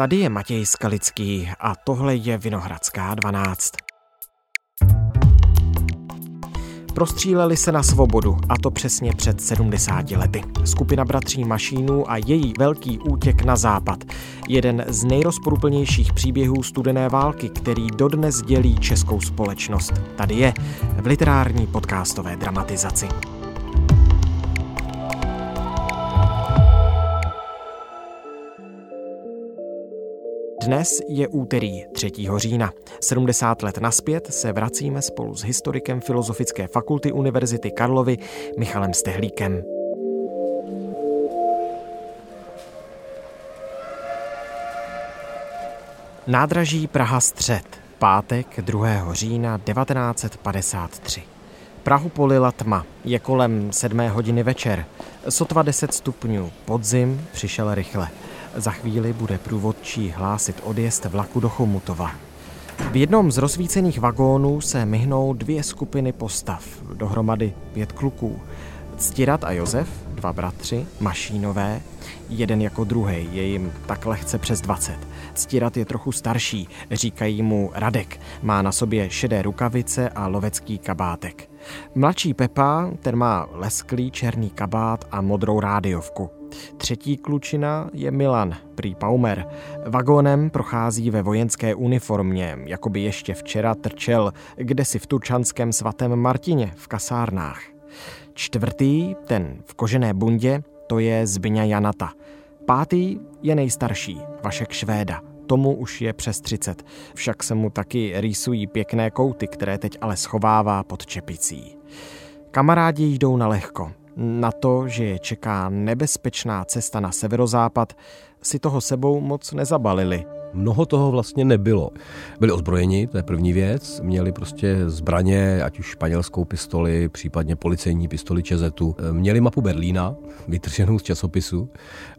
Tady je Matěj Skalický a tohle je Vinohradská 12. Prostříleli se na svobodu, a to přesně před 70 lety. Skupina bratří Mašínů a její velký útěk na západ. Jeden z nejrozporuplnějších příběhů studené války, který dodnes dělí českou společnost. Tady je v literární podcastové dramatizaci. Dnes je úterý 3. října. 70 let naspět se vracíme spolu s historikem Filozofické fakulty Univerzity Karlovy Michalem Stehlíkem. Nádraží Praha Střed, pátek 2. října 1953. Prahu polila tma, je kolem 7 hodiny večer. Sotva 10 stupňů, podzim přišel rychle. Za chvíli bude průvodčí hlásit odjezd vlaku do Chomutova. V jednom z rozsvícených vagónů se myhnou dvě skupiny postav, dohromady pět kluků. Ctirat a Josef, dva bratři, mašínové, jeden jako druhý, je jim tak lehce přes 20. Ctirat je trochu starší, říkají mu Radek, má na sobě šedé rukavice a lovecký kabátek. Mladší Pepa, ten má lesklý černý kabát a modrou rádiovku. Třetí klučina je Milan, prý Paumer. Vagónem prochází ve vojenské uniformě, jako by ještě včera trčel kdesi v turčanském svatém Martině v kasárnách. Čtvrtý, ten v kožené bundě, to je Zbyňa Janata. Pátý je nejstarší, Vašek Švéda. Tomu už je přes 30, však se mu taky rýsují pěkné kouty, které teď ale schovává pod čepicí. Kamarádi jdou na lehko, na to, že je čeká nebezpečná cesta na severozápad, si toho sebou moc nezabalili. Mnoho toho vlastně nebylo. Byli ozbrojeni, to je první věc, měli prostě zbraně, ať už španělskou pistoli, případně policejní pistoli Čezetu. Měli mapu Berlína, vytrženou z časopisu.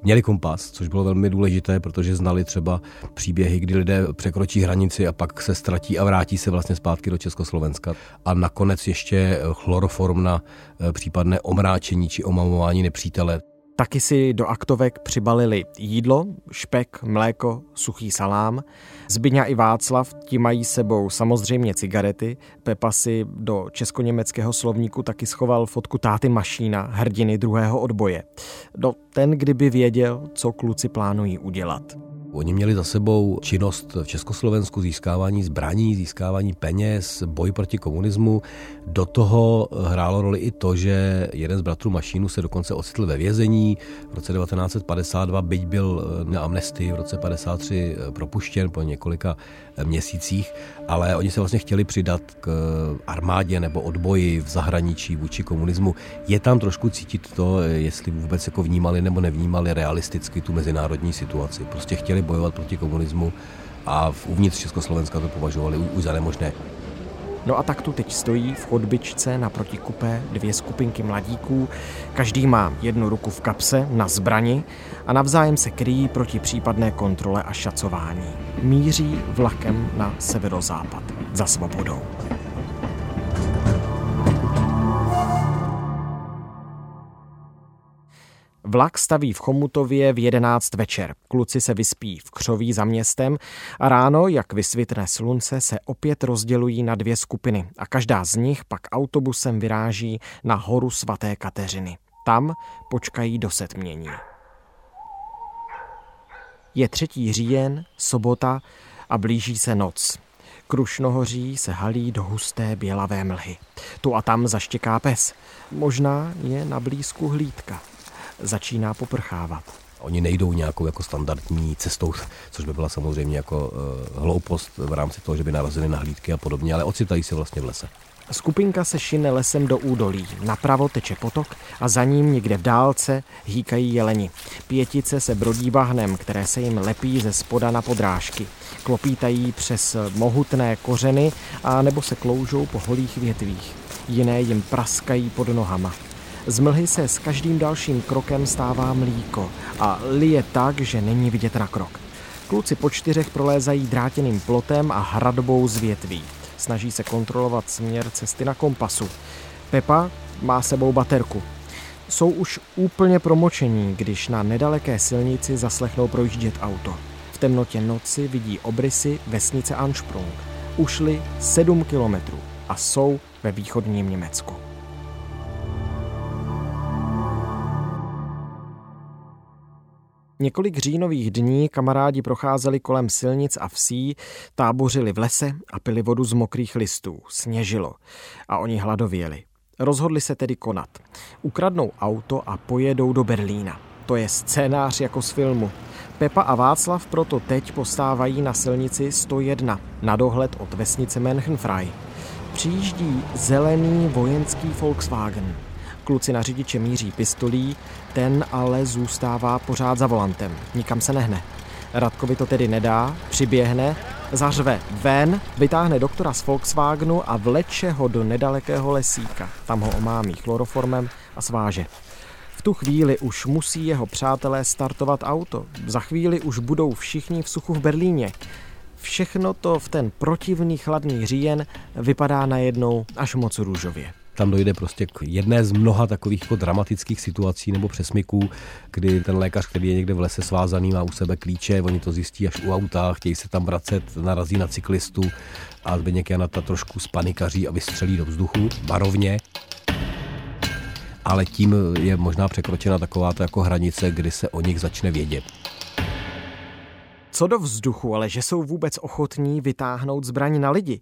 Měli kompas, což bylo velmi důležité, protože znali třeba příběhy, kdy lidé překročí hranici a pak se ztratí a vrátí se vlastně zpátky do Československa. A nakonec ještě chloroform na eh, případné omráčení či omamování nepřítele. Taky si do aktovek přibalili jídlo, špek, mléko, suchý salám. Zbyňa i Václav ti mají sebou samozřejmě cigarety. Pepa si do česko-německého slovníku taky schoval fotku táty Mašína, hrdiny druhého odboje. Do ten, kdyby věděl, co kluci plánují udělat. Oni měli za sebou činnost v Československu, získávání zbraní, získávání peněz, boj proti komunismu. Do toho hrálo roli i to, že jeden z bratrů Mašínu se dokonce ocitl ve vězení. V roce 1952 byť byl na amnestii, v roce 53 propuštěn po několika měsících, ale oni se vlastně chtěli přidat k armádě nebo odboji v zahraničí vůči komunismu. Je tam trošku cítit to, jestli vůbec jako vnímali nebo nevnímali realisticky tu mezinárodní situaci. Prostě chtěli bojovat proti komunismu a uvnitř Československa to považovali už za nemožné. No a tak tu teď stojí v chodbičce naproti kupé dvě skupinky mladíků. Každý má jednu ruku v kapse na zbrani a navzájem se kryjí proti případné kontrole a šacování. Míří vlakem na severozápad za svobodou. Vlak staví v Chomutově v 11 večer. Kluci se vyspí v křoví za městem a ráno, jak vysvitne slunce, se opět rozdělují na dvě skupiny a každá z nich pak autobusem vyráží na horu svaté Kateřiny. Tam počkají do setmění. Je třetí říjen, sobota a blíží se noc. Krušnohoří se halí do husté bělavé mlhy. Tu a tam zaštěká pes. Možná je na blízku hlídka začíná poprchávat. Oni nejdou nějakou jako standardní cestou, což by byla samozřejmě jako uh, hloupost v rámci toho, že by narazili na hlídky a podobně, ale ocitají se vlastně v lese. Skupinka se šine lesem do údolí. Napravo teče potok a za ním někde v dálce hýkají jeleni. Pětice se brodí bahnem, které se jim lepí ze spoda na podrážky. Klopítají přes mohutné kořeny a nebo se kloužou po holých větvích. Jiné jim praskají pod nohama. Z mlhy se s každým dalším krokem stává mlíko a lije tak, že není vidět na krok. Kluci po čtyřech prolézají drátěným plotem a hradbou z větví. Snaží se kontrolovat směr cesty na kompasu. Pepa má sebou baterku. Jsou už úplně promočení, když na nedaleké silnici zaslechnou projíždět auto. V temnotě noci vidí obrysy vesnice Ansprung. Ušli sedm kilometrů a jsou ve východním Německu. Několik říjnových dní kamarádi procházeli kolem silnic a vsí, tábořili v lese a pili vodu z mokrých listů. Sněžilo a oni hladověli. Rozhodli se tedy konat. Ukradnou auto a pojedou do Berlína. To je scénář jako z filmu. Pepa a Václav proto teď postávají na silnici 101 na dohled od vesnice Menchenfrei. Přijíždí zelený vojenský Volkswagen. Kluci na řidiče míří pistolí, ten ale zůstává pořád za volantem. Nikam se nehne. Radkovi to tedy nedá, přiběhne, zařve ven, vytáhne doktora z Volkswagenu a vleče ho do nedalekého lesíka. Tam ho omámí chloroformem a sváže. V tu chvíli už musí jeho přátelé startovat auto. Za chvíli už budou všichni v suchu v Berlíně. Všechno to v ten protivný chladný říjen vypadá najednou až moc růžově tam dojde prostě k jedné z mnoha takových jako dramatických situací nebo přesmyků, kdy ten lékař, který je někde v lese svázaný, má u sebe klíče, oni to zjistí až u auta, chtějí se tam vracet, narazí na cyklistu a Zbyněk Janata trošku spanikaří a vystřelí do vzduchu barovně ale tím je možná překročena taková jako hranice, kdy se o nich začne vědět. Co do vzduchu, ale že jsou vůbec ochotní vytáhnout zbraň na lidi.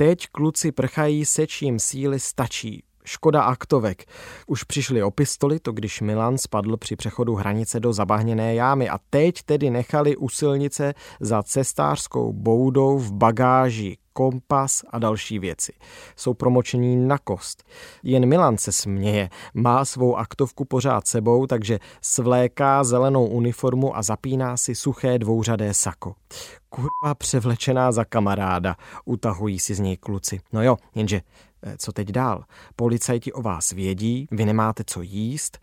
Teď kluci prchají se čím síly stačí. Škoda aktovek. Už přišli o pistoli, to když Milan spadl při přechodu hranice do zabahněné jámy a teď tedy nechali u silnice za cestářskou boudou v bagáži kompas a další věci. Jsou promočení na kost. Jen Milan se směje, má svou aktovku pořád sebou, takže svléká zelenou uniformu a zapíná si suché dvouřadé sako. Kurva převlečená za kamaráda, utahují si z něj kluci. No jo, jenže eh, co teď dál? Policajti o vás vědí, vy nemáte co jíst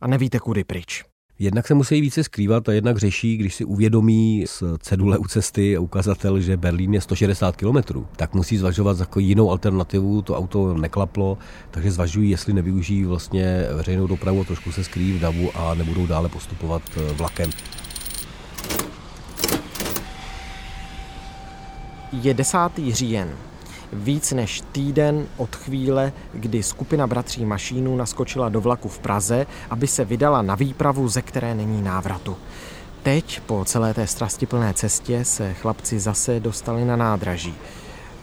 a nevíte kudy pryč. Jednak se musí více skrývat a jednak řeší, když si uvědomí z cedule u cesty ukazatel, že Berlín je 160 km, tak musí zvažovat jako jinou alternativu, to auto neklaplo, takže zvažují, jestli nevyužijí vlastně veřejnou dopravu, trošku se skrýví v davu a nebudou dále postupovat eh, vlakem. Je 10. říjen víc než týden od chvíle, kdy skupina bratří Mašínů naskočila do vlaku v Praze, aby se vydala na výpravu, ze které není návratu. Teď, po celé té strastiplné cestě, se chlapci zase dostali na nádraží.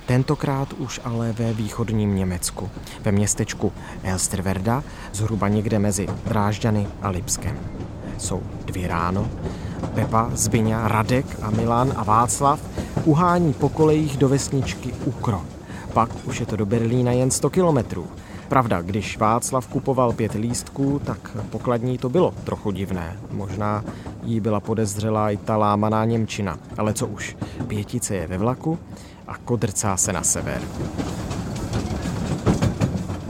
Tentokrát už ale ve východním Německu, ve městečku Elsterwerda, zhruba někde mezi Drážďany a Lipskem. Jsou dvě ráno, Pepa, Zbyňa, Radek a Milan a Václav uhání po kolejích do vesničky Ukro pak už je to do Berlína jen 100 kilometrů. Pravda, když Václav kupoval pět lístků, tak pokladní to bylo trochu divné. Možná jí byla podezřelá i ta lámaná Němčina. Ale co už, pětice je ve vlaku a kodrcá se na sever.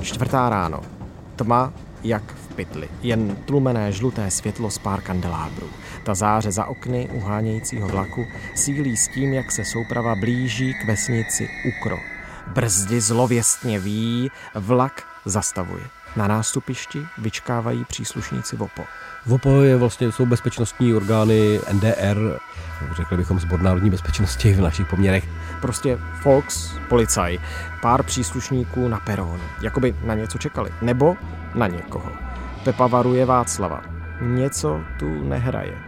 Čtvrtá ráno. Tma jak v pytli. Jen tlumené žluté světlo z pár kandelábrů. Ta záře za okny uhánějícího vlaku sílí s tím, jak se souprava blíží k vesnici Ukro. Brzdy zlověstně ví, vlak zastavuje. Na nástupišti vyčkávají příslušníci VOPO. VOPO je vlastně, jsou bezpečnostní orgány NDR, řekli bychom zbor národní bezpečnosti v našich poměrech. Prostě Fox, policaj, pár příslušníků na peronu, jakoby na něco čekali, nebo na někoho. Pepa varuje Václava. Něco tu nehraje.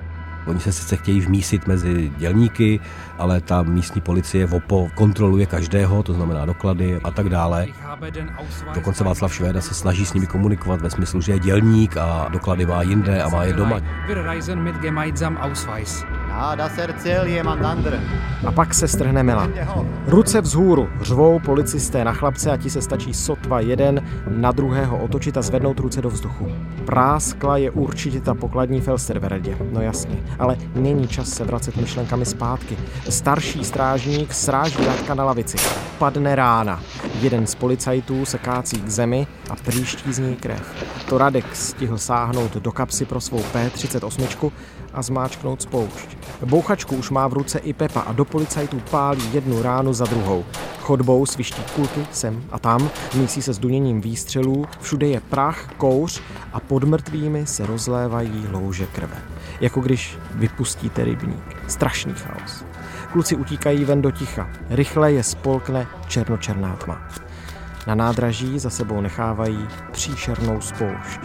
Oni se sice chtějí vmísit mezi dělníky, ale ta místní policie VOPO kontroluje každého, to znamená doklady a tak dále. Dokonce Václav Švéda se snaží s nimi komunikovat ve smyslu, že je dělník a doklady má jinde a má je doma. A pak se strhne Mela. Ruce vzhůru, řvou policisté na chlapce a ti se stačí sotva jeden na druhého otočit a zvednout ruce do vzduchu. Práskla je určitě ta pokladní Felsterverdě, no jasně, ale není čas se vracet myšlenkami zpátky. Starší strážník sráží Radka na lavici. Padne rána. Jeden z policajtů se kácí k zemi a prýští z něj krev. To Radek stihl sáhnout do kapsy pro svou P38 a zmáčknout spoušť. Bouchačku už má v ruce i Pepa a do policajtů pálí jednu ránu za druhou. Chodbou sviští kulky sem a tam, mísí se s duněním výstřelů, všude je prach, kouř a pod mrtvými se rozlévají louže krve. Jako když vypustíte rybník. Strašný chaos. Kluci utíkají ven do ticha. Rychle je spolkne černočerná tma. Na nádraží za sebou nechávají příšernou spoušť.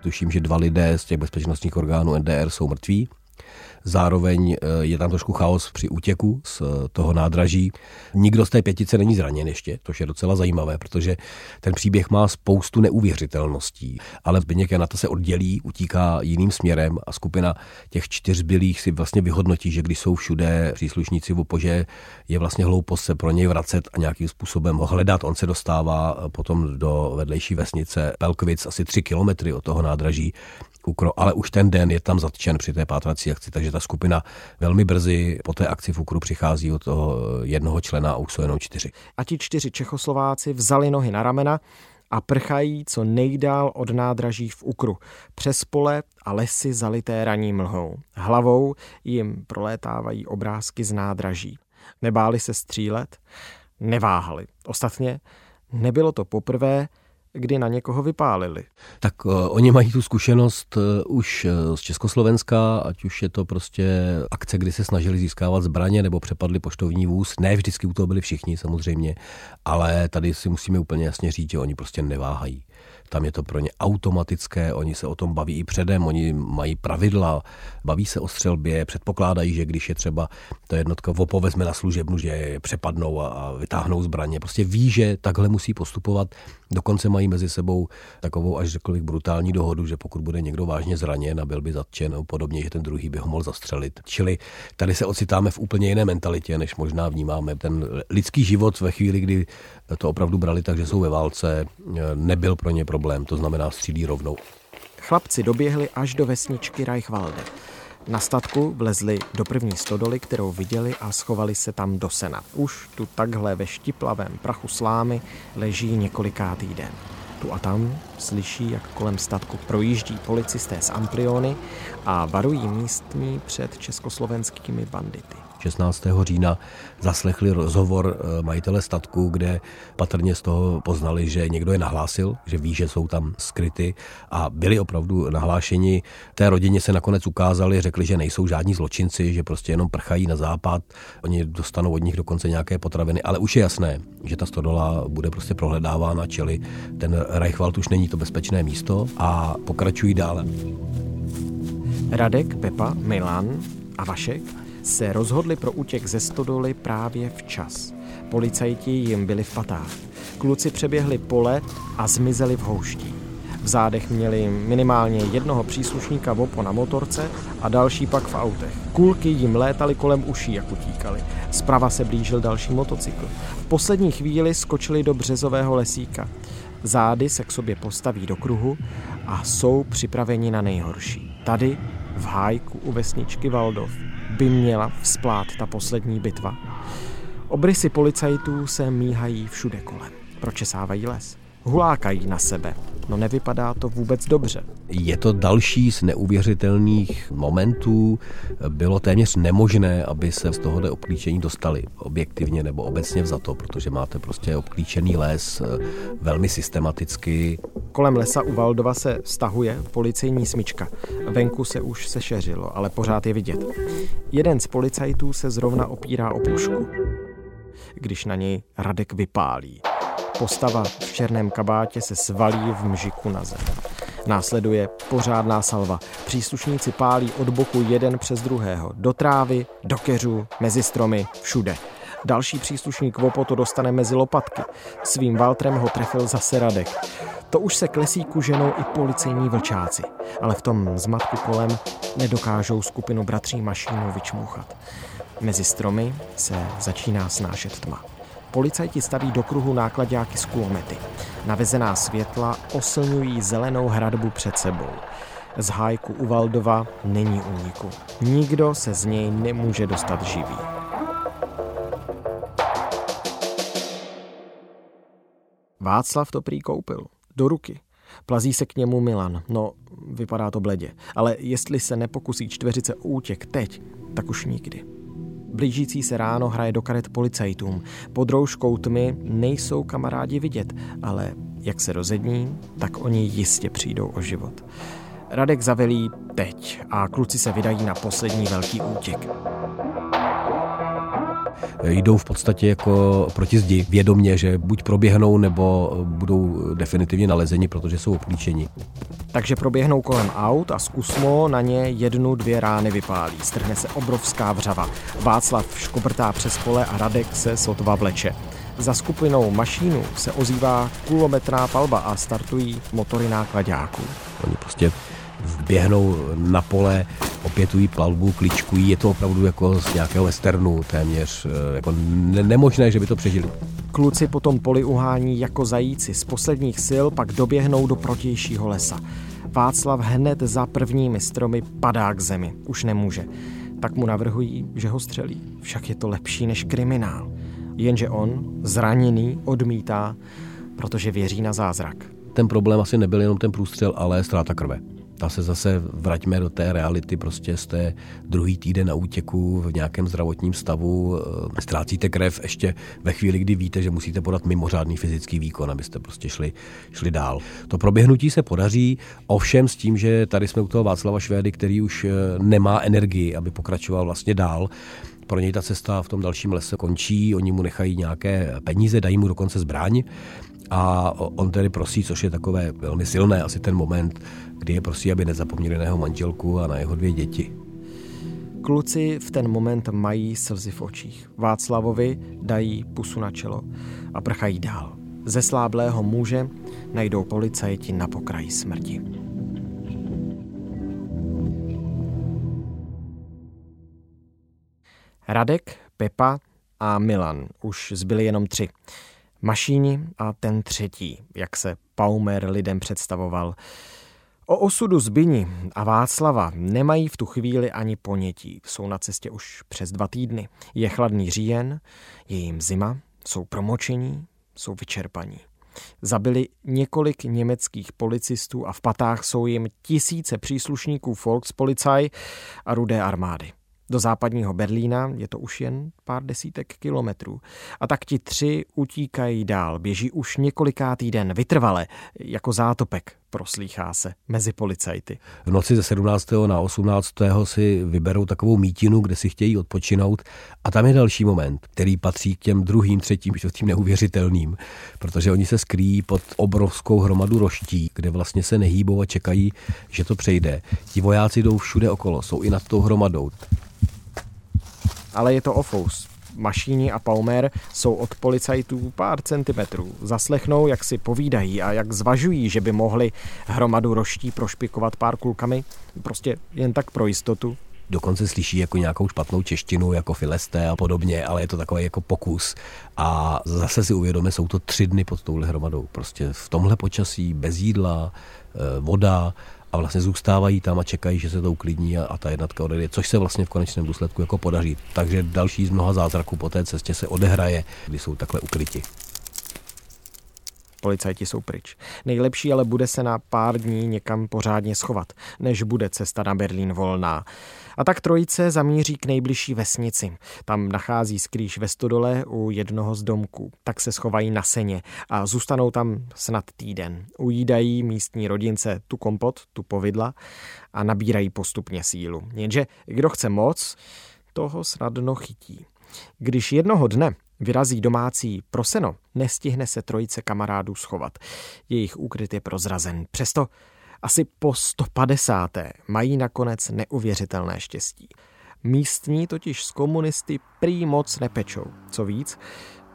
Tuším, že dva lidé z těch bezpečnostních orgánů NDR jsou mrtví. Zároveň eh, je tam trošku chaos při útěku z eh, toho nádraží. Nikdo z té pětice není zraněn ještě, což je docela zajímavé, protože ten příběh má spoustu neuvěřitelností. Ale Zbyněk na to se oddělí, utíká jiným směrem a skupina těch čtyř bylých si vlastně vyhodnotí, že když jsou všude příslušníci v opože, je vlastně hloupost se pro něj vracet a nějakým způsobem ho hledat. On se dostává eh, potom do vedlejší vesnice Pelkvic, asi tři kilometry od toho nádraží, Ukro, ale už ten den je tam zatčen při té pátrací akci, takže ta skupina velmi brzy po té akci v Ukru přichází od toho jednoho člena a už jsou jenom čtyři. A ti čtyři Čechoslováci vzali nohy na ramena a prchají co nejdál od nádraží v Ukru, přes pole a lesy zalité raní mlhou. Hlavou jim prolétávají obrázky z nádraží. Nebáli se střílet? Neváhali. Ostatně nebylo to poprvé, kdy na někoho vypálili. Tak uh, oni mají tu zkušenost uh, už uh, z Československa, ať už je to prostě akce, kdy se snažili získávat zbraně nebo přepadli poštovní vůz. Ne vždycky u toho byli všichni samozřejmě, ale tady si musíme úplně jasně říct, že oni prostě neváhají. Tam je to pro ně automatické, oni se o tom baví i předem, oni mají pravidla, baví se o střelbě, předpokládají, že když je třeba to jednotka VOPO vezme na služebnu, že je přepadnou a vytáhnou zbraně. Prostě ví, že takhle musí postupovat. Dokonce mají mezi sebou takovou až řekl bych brutální dohodu, že pokud bude někdo vážně zraněn a byl by zatčen a podobně, že ten druhý by ho mohl zastřelit. Čili tady se ocitáme v úplně jiné mentalitě, než možná vnímáme. Ten lidský život ve chvíli, kdy to opravdu brali tak, že jsou ve válce, nebyl pro ně problém, to znamená střílí rovnou. Chlapci doběhli až do vesničky Reichwalde. Na statku vlezli do první stodoly, kterou viděli a schovali se tam do sena. Už tu takhle ve štiplavém prachu slámy leží několikátý den. Tu a tam slyší, jak kolem statku projíždí policisté z Ampliony a varují místní před československými bandity. 16. října zaslechli rozhovor eh, majitele statku, kde patrně z toho poznali, že někdo je nahlásil, že ví, že jsou tam skryty a byli opravdu nahlášeni. Té rodině se nakonec ukázali, řekli, že nejsou žádní zločinci, že prostě jenom prchají na západ. Oni dostanou od nich dokonce nějaké potraviny, ale už je jasné, že ta stodola bude prostě prohledávána, čili ten Reichwald už není to bezpečné místo a pokračují dále. Radek, Pepa, Milan a Vašek se rozhodli pro útěk ze stodoly právě včas. Policajti jim byli v patách. Kluci přeběhli pole a zmizeli v houští. V zádech měli minimálně jednoho příslušníka vopo na motorce a další pak v autech. Kulky jim létaly kolem uší, jak utíkali. Zprava se blížil další motocykl. V poslední chvíli skočili do březového lesíka. Zády se k sobě postaví do kruhu a jsou připraveni na nejhorší. Tady, v hájku u vesničky Valdov, by měla vzplát ta poslední bitva. Obrysy policajtů se míhají všude kolem. Pročesávají les. Hulákají na sebe. No nevypadá to vůbec dobře. Je to další z neuvěřitelných momentů. Bylo téměř nemožné, aby se z tohohle obklíčení dostali objektivně nebo obecně vzato, protože máte prostě obklíčený les eh, velmi systematicky. Kolem lesa u Valdova se stahuje policejní smyčka. Venku se už sešeřilo, ale pořád je vidět. Jeden z policajtů se zrovna opírá o pušku, když na něj Radek vypálí. Postava v černém kabátě se svalí v mžiku na zem. Následuje pořádná salva. Příslušníci pálí od boku jeden přes druhého. Do trávy, do keřů, mezi stromy, všude. Další příslušník Vopo to dostane mezi lopatky. Svým Valtrem ho trefil zase Radek. To už se klesíku ženou i policejní vlčáci, ale v tom zmatku kolem nedokážou skupinu bratří mašínu vyčmouchat. Mezi stromy se začíná snášet tma. Policajti staví do kruhu nákladáky z kulomety. Navezená světla oslňují zelenou hradbu před sebou. Z hájku u Valdova není úniku. Nikdo se z něj nemůže dostat živý. Václav to prý koupil. Do ruky. Plazí se k němu Milan. No, vypadá to bledě. Ale jestli se nepokusí čtveřice útěk teď, tak už nikdy. Blížící se ráno hraje do karet policajtům. Pod rouškou tmy nejsou kamarádi vidět, ale Jak se rozední, tak oni jistě přijdou o život. Radek zavelí teď a kluci se vydají na poslední velký útěk jdou v podstatě jako proti zdi, vědomě, že buď proběhnou, nebo budou definitivně nalezeni, protože jsou obklíčeni. Takže proběhnou kolem aut a zkusmo na ně jednu, dvě rány vypálí. Strhne se obrovská vřava. Václav škobrtá přes pole a Radek se sotva vleče. Za skupinou mašínu se ozývá kulometrá palba a startují motory nákladáků. Oni prostě běhnou na pole, opětují plavbu, kličkují, je to opravdu jako z nějakého westernu téměř, eh, jako ne- nemožné, že by to přežili. Kluci potom poli uhání jako zajíci. Z posledních sil pak doběhnou do protějšího lesa. Václav hned za prvními stromy padá k zemi. Už nemůže. Tak mu navrhují, že ho střelí. Však je to lepší než kriminál. Jenže on, zraněný, odmítá, protože věří na zázrak. Ten problém asi nebyl jenom ten průstřel, ale ztráta krve ta se zase vraťme do té reality, prostě jste druhý týden na útěku v nějakém zdravotním stavu, eh, ztrácíte krev ještě ve chvíli, kdy víte, že musíte podat mimořádný fyzický výkon, abyste prostě šli, šli dál. To proběhnutí se podaří, ovšem s tím, že tady jsme u toho Václava Švédy, který už eh, nemá energii, aby pokračoval vlastně dál, pro něj ta cesta v tom dalším lese končí, oni mu nechají nějaké peníze, dají mu dokonce zbraň a on tedy prosí, což je takové velmi silné, asi ten moment, kdy je prosí, aby nezapomněli na jeho manželku a na jeho dvě děti. Kluci v ten moment mají slzy v očích. Václavovi dají pusu na čelo a prchají dál. Ze sláblého muže najdou policajti na pokraji smrti. Radek, Pepa a Milan. Už zbyli jenom tři. Mašíni a ten třetí, jak se Paumer lidem představoval. O osudu Zbyni a Václava nemají v tu chvíli ani ponětí. Jsou na cestě už přes dva týdny. Je chladný říjen, je jim zima, jsou promočení, jsou vyčerpaní. Zabili několik německých policistů a v patách jsou jim tisíce příslušníků Volkspolizei a rudé armády. Do západního Berlína je to už jen pár desítek kilometrů. A tak ti tři utíkají dál, běží už několikátý den, vytrvale, jako zátopek, proslýchá se mezi policajty. V noci ze 17. na 18. si vyberou takovou mítinu, kde si chtějí odpočinout a tam je další moment, který patří k těm druhým, třetím, čtvrtým neuvěřitelným, protože oni se skrýjí pod obrovskou hromadu roští, kde vlastně se nehýbou a čekají, že to přejde. Ti vojáci jdou všude okolo, jsou i nad tou hromadou ale je to ofous. Mašíni a Palmer jsou od policajtů pár centimetrů. Zaslechnou, jak si povídají a jak zvažují, že by mohli hromadu roští prošpikovat pár kulkami, prostě jen tak pro jistotu. Dokonce slyší jako nějakou špatnou češtinu, jako filesté a podobně, ale je to takový jako pokus. A zase si uvědomíme, jsou to tři dny pod touhle hromadou. Prostě v tomhle počasí, bez jídla, eh, voda, a vlastně zůstávají tam a čekají, že se to uklidní a, a ta jednotka odejde, což se vlastně v konečném důsledku jako podaří. Takže další z mnoha zázraků po té cestě se odehraje, kdy jsou takhle ukliti. Policajti jsou pryč. Nejlepší ale bude se na pár dní někam pořádně schovat, než bude cesta na Berlín volná. A tak trojice zamíří k nejbližší vesnici. Tam nachází skrýš ve stodole u jednoho z domků. Tak se schovají na seně a zůstanou tam snad týden. Ujídají místní rodince tu kompot, tu povidla a nabírají postupně sílu. Jenže kdo chce moc, toho snadno chytí. Když jednoho dne vyrazí domácí proseno, nestihne se trojice kamarádů schovat. Jejich úkryt je prozrazen. Přesto asi po 150. mají nakonec neuvěřitelné štěstí. Místní totiž s komunisty prý moc nepečou. Co víc,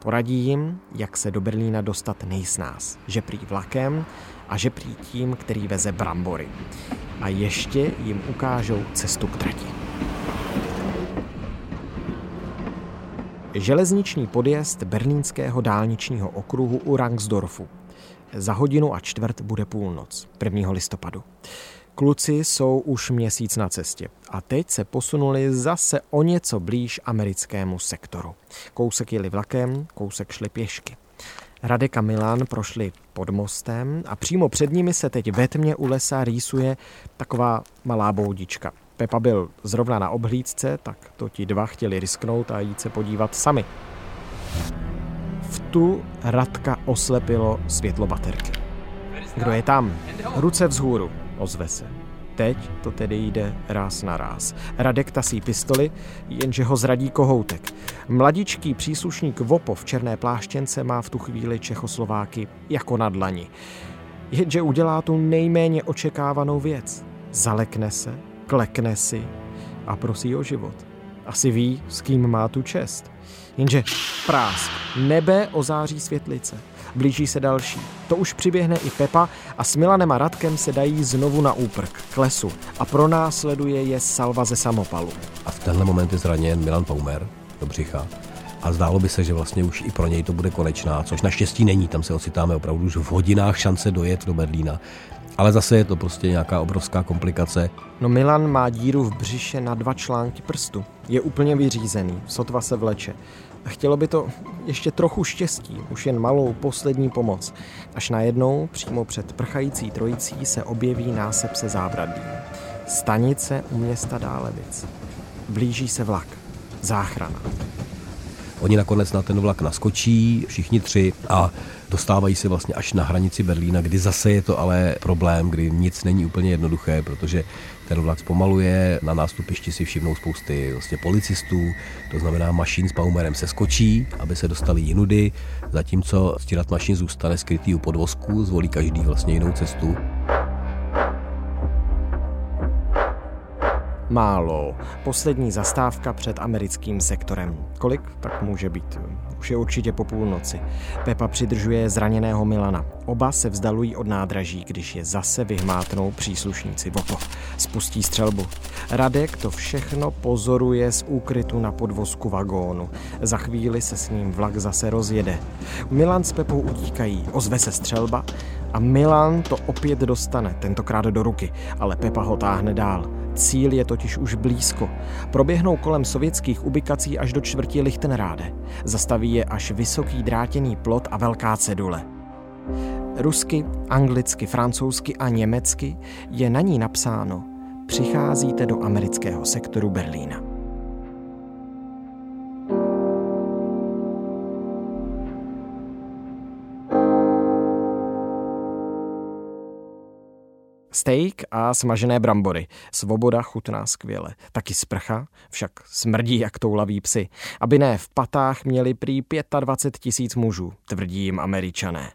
poradí jim, jak se do Berlína dostat nejsnás. Že prý vlakem a že prý tím, který veze brambory. A ještě jim ukážou cestu k trati. Železniční podjezd berlínského dálničního okruhu u Rangsdorfu za hodinu a čtvrt bude půlnoc, 1. listopadu. Kluci jsou už měsíc na cestě a teď se posunuli zase o něco blíž americkému sektoru. Kousek jeli vlakem, kousek šli pěšky. Radek a Milan prošli pod mostem a přímo před nimi se teď ve tmě u lesa rýsuje taková malá boudička. Pepa byl zrovna na obhlídce, tak to ti dva chtěli risknout a jít se podívat sami. V tu Radka oslepilo světlo baterky. Kdo je tam? Ruce vzhůru, ozve se. Teď to tedy jde ráz na ráz. Radek tasí pistoli, jenže ho zradí kohoutek. Mladičký příslušník VOPO v černé pláštěnce má v tu chvíli Čechoslováky jako na dlani. Jenže udělá tu nejméně očekávanou věc. Zalekne se, klekne si a prosí o život. Asi ví, s kým má tu čest. Jenže prásk, nebe ozáří světlice. Blíží se další. To už přiběhne i Pepa a s Milanem a Radkem se dají znovu na úprk, k lesu a pronásleduje je salva ze samopalu. A v tenhle moment je zraněn Milan Paumer do břicha. A zdálo by se, že vlastně už i pro něj to bude konečná, což naštěstí není. Tam se ocitáme opravdu už v hodinách šance dojet do Berlína. Ale zase je to prostě nějaká obrovská komplikace. No Milan má díru v břiše na dva články prstu. Je úplně vyřízený, sotva se vleče. Chtělo by to ještě trochu štěstí, už jen malou poslední pomoc. Až najednou, přímo před prchající trojicí, se objeví násep se zábradlím. Stanice u města Dálevic. Blíží se vlak. Záchrana. Oni nakonec na ten vlak naskočí, všichni tři, a dostávají se vlastně až na hranici Berlína, kdy zase je to ale problém, kdy nic není úplně jednoduché, protože ten vlak zpomaluje, na nástupišti si všimnou spousty vlastně policistů, to znamená mašín s paumerem se skočí, aby se dostali jinudy, zatímco stírat mašin zůstane skrytý u podvozku, zvolí každý vlastně jinou cestu. Málo. Poslední zastávka před americkým sektorem. Kolik? Tak může být. Už je určitě po půlnoci. Pepa přidržuje zraněného Milana. Oba se vzdalují od nádraží, když je zase vyhmátnou příslušníci VOPO. Spustí střelbu. Radek to všechno pozoruje z úkrytu na podvozku vagónu. Za chvíli se s ním vlak zase rozjede. Milan s Pepou utíkají, ozve se střelba a Milan to opět dostane, tentokrát do ruky, ale Pepa ho táhne dál. Cíl je totiž už blízko. Proběhnou kolem sovětských ubikací až do čtvrtí Lichtenráde. Zastaví je až vysoký drátěný plot a velká cedule. Rusky, anglicky, francouzsky a německy je na ní napsáno Přicházíte do amerického sektoru Berlína. Steak a smažené brambory. Svoboda chutná skvěle. Taky sprcha, však smrdí jak toulaví psy. Aby ne, v patách měli prý 25 tisíc mužů, tvrdí jim američané.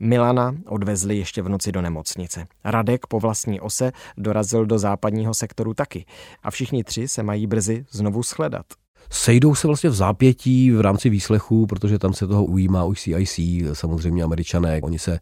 Milana odvezli ještě v noci do nemocnice. Radek po vlastní ose dorazil do západního sektoru taky. A všichni tři se mají brzy znovu shledat. Sejdou se vlastně v zápětí v rámci výslechu, protože tam se toho ujímá už CIC, samozřejmě američané. Oni se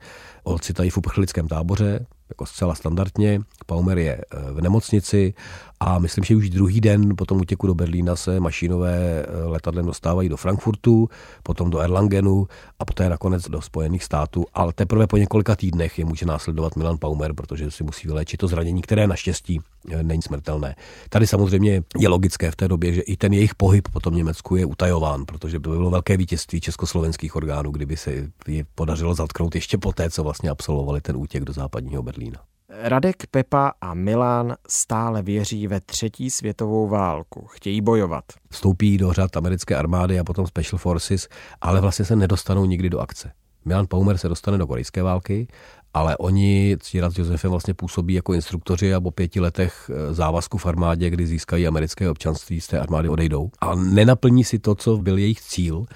ocitají v uprchlickém táboře, jako zcela standardně. Palmer je eh, v nemocnici a myslím, že už druhý den po tom útěku do Berlína se mašinové eh, letadlem dostávají do Frankfurtu, potom do Erlangenu a poté nakonec do Spojených států. Ale teprve po několika týdnech je může následovat Milan Paumer, protože si musí vyléčit to zranění, které naštěstí eh, není smrtelné. Tady samozřejmě je logické v té době, že i ten jejich pohyb po tom Německu je utajován, protože by bylo velké vítězství československých orgánů, kdyby se je podařilo zatknout ještě poté, co vlastně absolvovali ten útěk do západního Berlína. Radek, Pepa a Milan stále věří ve třetí světovou válku. Chtějí bojovat. Vstoupí do řad americké armády a potom Special Forces, ale vlastně se nedostanou nikdy do akce. Milan Paumer se dostane do korejské války, ale oni Ctírat s Josefem vlastně působí jako instruktoři a po pěti letech eh, závazku v armádě, kdy získají americké občanství, z té armády odejdou. A nenaplní si to, co byl jejich cíl,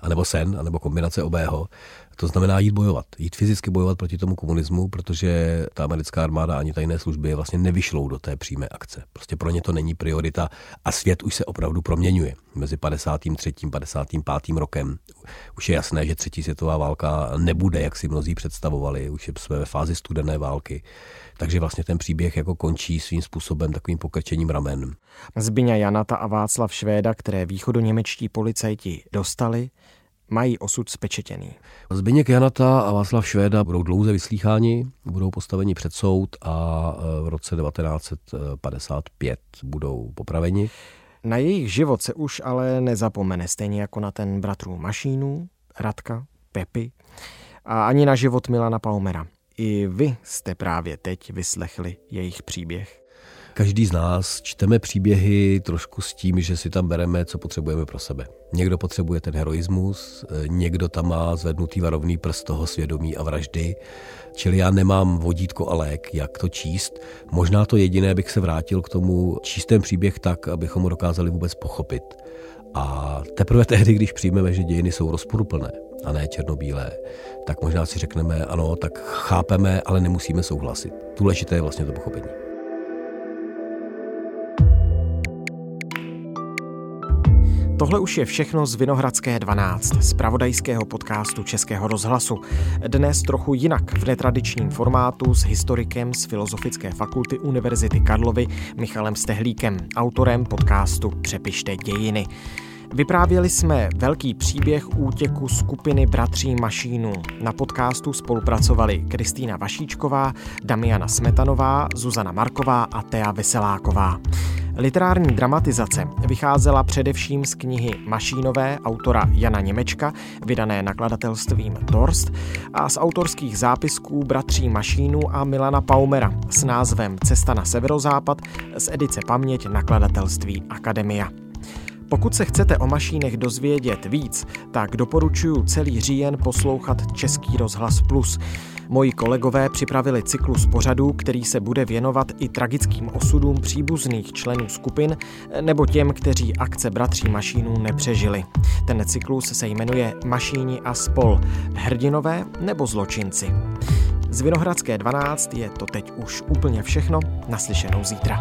anebo sen, anebo kombinace obého. To znamená jít bojovat, jít fyzicky bojovat proti tomu komunismu, protože ta americká armáda ani tajné služby vlastně nevyšlou do té přímé akce. Prostě pro ně to není priorita a svět už se opravdu proměňuje. Mezi 53. a 55. rokem už je jasné, že třetí světová válka nebude, jak si mnozí představovali. Už jsme ve fázi studené války. Takže vlastně ten příběh jako končí svým způsobem takovým pokrčením ramen. Zbyňa Janata a Václav Švéda, které východoněmečtí policajti dostali, mají osud spečetěný. Zbyněk Janata a Václav Švéda budou dlouze vyslýcháni, budou postaveni před soud a e, v roce 1955 budou popraveni. Na jejich život se už ale nezapomene, stejně jako na ten bratrů Mašínů, Radka, Pepy a ani na život Milana Palmera. I vy jste právě teď vyslechli jejich příběh. Každý z nás čteme příběhy trošku s tím, že si tam bereme, co potřebujeme pro sebe. Někdo potřebuje ten heroismus, někdo tam má zvednutý varovný prst toho svědomí a vraždy, čili já nemám vodítko a lék, jak to číst. Možná to jediné bych se vrátil k tomu číst ten příběh tak, abychom ho dokázali vůbec pochopit. A teprve tehdy, když přijmeme, že dějiny jsou rozporuplné a ne černobílé, tak možná si řekneme, ano, tak chápeme, ale nemusíme souhlasit. Důležité je vlastně to pochopení. Tohle už je všechno z Vinohradské 12, z pravodajského podcastu Českého rozhlasu. Dnes trochu jinak v netradičním formátu s historikem z Filozofické fakulty Univerzity Karlovy Michalem Stehlíkem, autorem podcastu Přepište dějiny. Vyprávěli jsme velký příběh útěku skupiny Bratří Mašínů. Na podcastu spolupracovali Kristýna Vašíčková, Damiana Smetanová, Zuzana Marková a Tea Veseláková. Literární dramatizace vycházela především z knihy Mašínové autora Jana Němečka, vydané nakladatelstvím Torst, a z autorských zápisků bratří Mašínů a Milana Paumera s názvem Cesta na severozápad z edice Paměť nakladatelství Akademia. Pokud se chcete o mašínech dozvědět víc, tak doporučuji celý říjen poslouchat Český rozhlas Plus. Moji kolegové připravili cyklus pořadů, který se bude věnovat i tragickým osudům příbuzných členů skupin nebo těm, kteří akce bratří mašínů nepřežili. Ten cyklus se jmenuje Mašíni a spol. Hrdinové nebo zločinci. Z Vinohradské 12 je to teď už úplně všechno. Naslyšenou zítra.